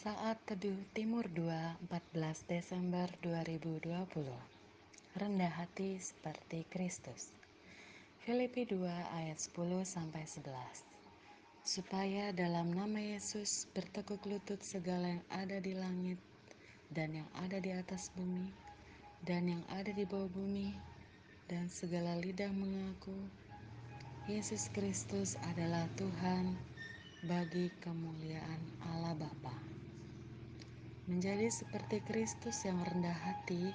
Saat Teduh Timur 2, 14 Desember 2020 Rendah hati seperti Kristus. Filipi 2 ayat 10 sampai 11 Supaya dalam nama Yesus bertekuk lutut segala yang ada di langit dan yang ada di atas bumi dan yang ada di bawah bumi dan segala lidah mengaku Yesus Kristus adalah Tuhan bagi kemuliaan Allah Bapa. Menjadi seperti Kristus yang rendah hati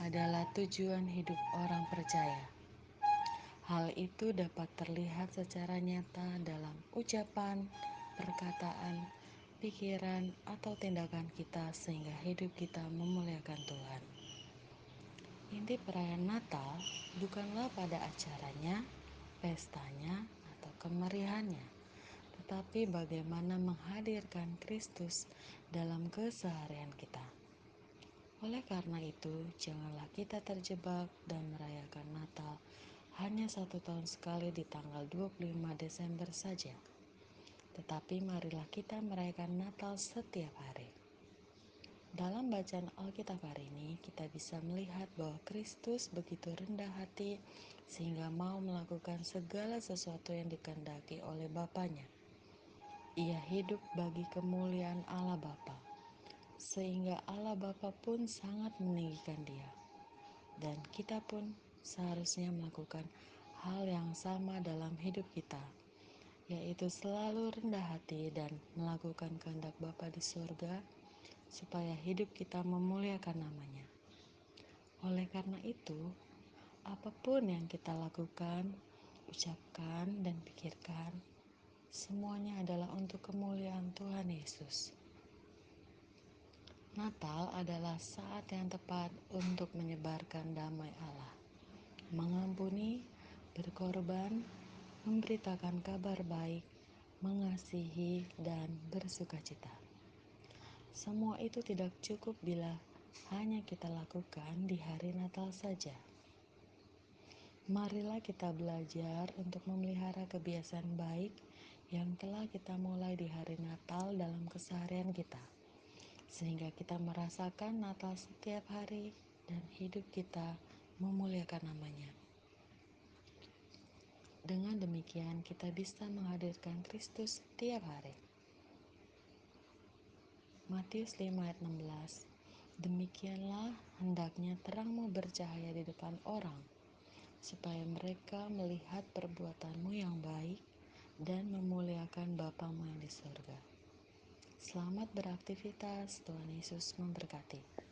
adalah tujuan hidup orang percaya. Hal itu dapat terlihat secara nyata dalam ucapan, perkataan, pikiran, atau tindakan kita sehingga hidup kita memuliakan Tuhan. Inti perayaan Natal bukanlah pada acaranya, pestanya, atau kemerihannya tetapi bagaimana menghadirkan Kristus dalam keseharian kita. Oleh karena itu, janganlah kita terjebak dan merayakan Natal hanya satu tahun sekali di tanggal 25 Desember saja. Tetapi marilah kita merayakan Natal setiap hari. Dalam bacaan Alkitab hari ini, kita bisa melihat bahwa Kristus begitu rendah hati sehingga mau melakukan segala sesuatu yang dikehendaki oleh Bapaknya ia hidup bagi kemuliaan Allah Bapa, sehingga Allah Bapa pun sangat meninggikan dia. Dan kita pun seharusnya melakukan hal yang sama dalam hidup kita, yaitu selalu rendah hati dan melakukan kehendak Bapa di surga, supaya hidup kita memuliakan namanya. Oleh karena itu, apa pun yang kita lakukan, ucapkan, dan pikirkan, Semuanya adalah untuk kemuliaan Tuhan Yesus. Natal adalah saat yang tepat untuk menyebarkan damai Allah, mengampuni, berkorban, memberitakan kabar baik, mengasihi, dan bersuka cita. Semua itu tidak cukup bila hanya kita lakukan di hari Natal saja. Marilah kita belajar untuk memelihara kebiasaan baik yang telah kita mulai di hari Natal dalam keseharian kita, sehingga kita merasakan Natal setiap hari dan hidup kita memuliakan namanya. Dengan demikian, kita bisa menghadirkan Kristus setiap hari. Matius 5 ayat 16 Demikianlah hendaknya terangmu bercahaya di depan orang, supaya mereka melihat perbuatanmu yang baik dan memuliakan Bapamu yang di surga. Selamat beraktivitas, Tuhan Yesus memberkati.